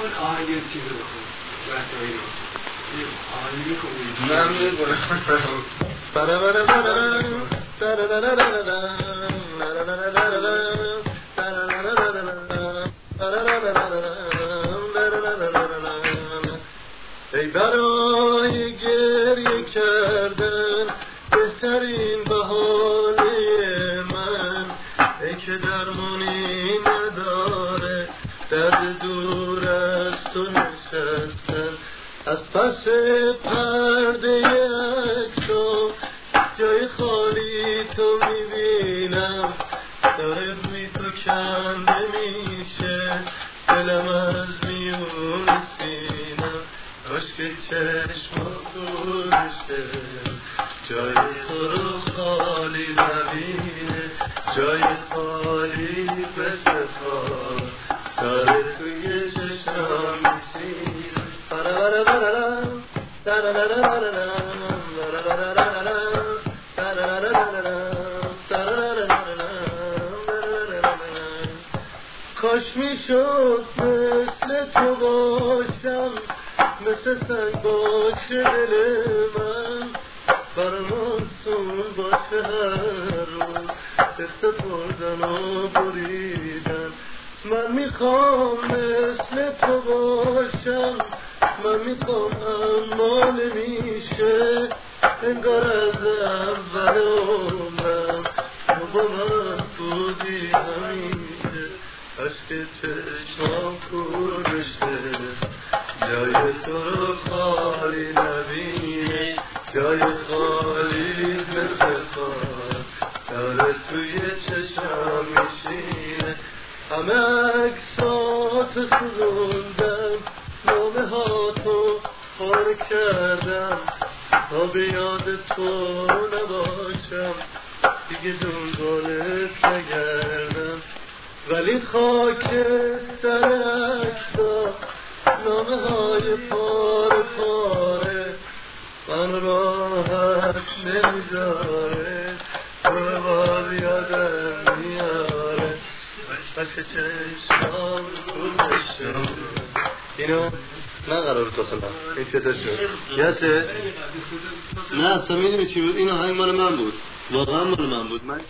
On aile tipi Ben öyle Ey beray geri kerden Behteri که درمانی نداره درد دور از تو نشستن از پس پرده اکسو جای خالی تو می‌بینم. داره روی تو کنده میشه دلم از میون سینم عشق چشم دور بشه جای تو رو خالی جای خالی خال داره توی چشم برا کاش می‌شد مثل تو باشم مثل سنگ باشه دل من. برمان سون باشه. روز استفردن و بریدن. من می‌خوام مثل تو باشم. من می‌خوام اما نمیشه انگار از اول عمرم تو با من بودی همیشه. عشق چشمام کور بشه جای تو رو خالی نبینه جای داره توی چشم میشینه. همه اکسات سوزوندم نامه ها تو پار کردم. تا به یاد تو نباشم. دیگه دنبالت نگردم. ولی خاک سر اکسا نامه های پاره پاره. من راحت نمی‌ذاره بشه اینو قرار تو خلم این چطور شد یاسه نه اصلا می‌دونی چی بود؟ این آهنگ مال من بود. واقعا مال من بود. من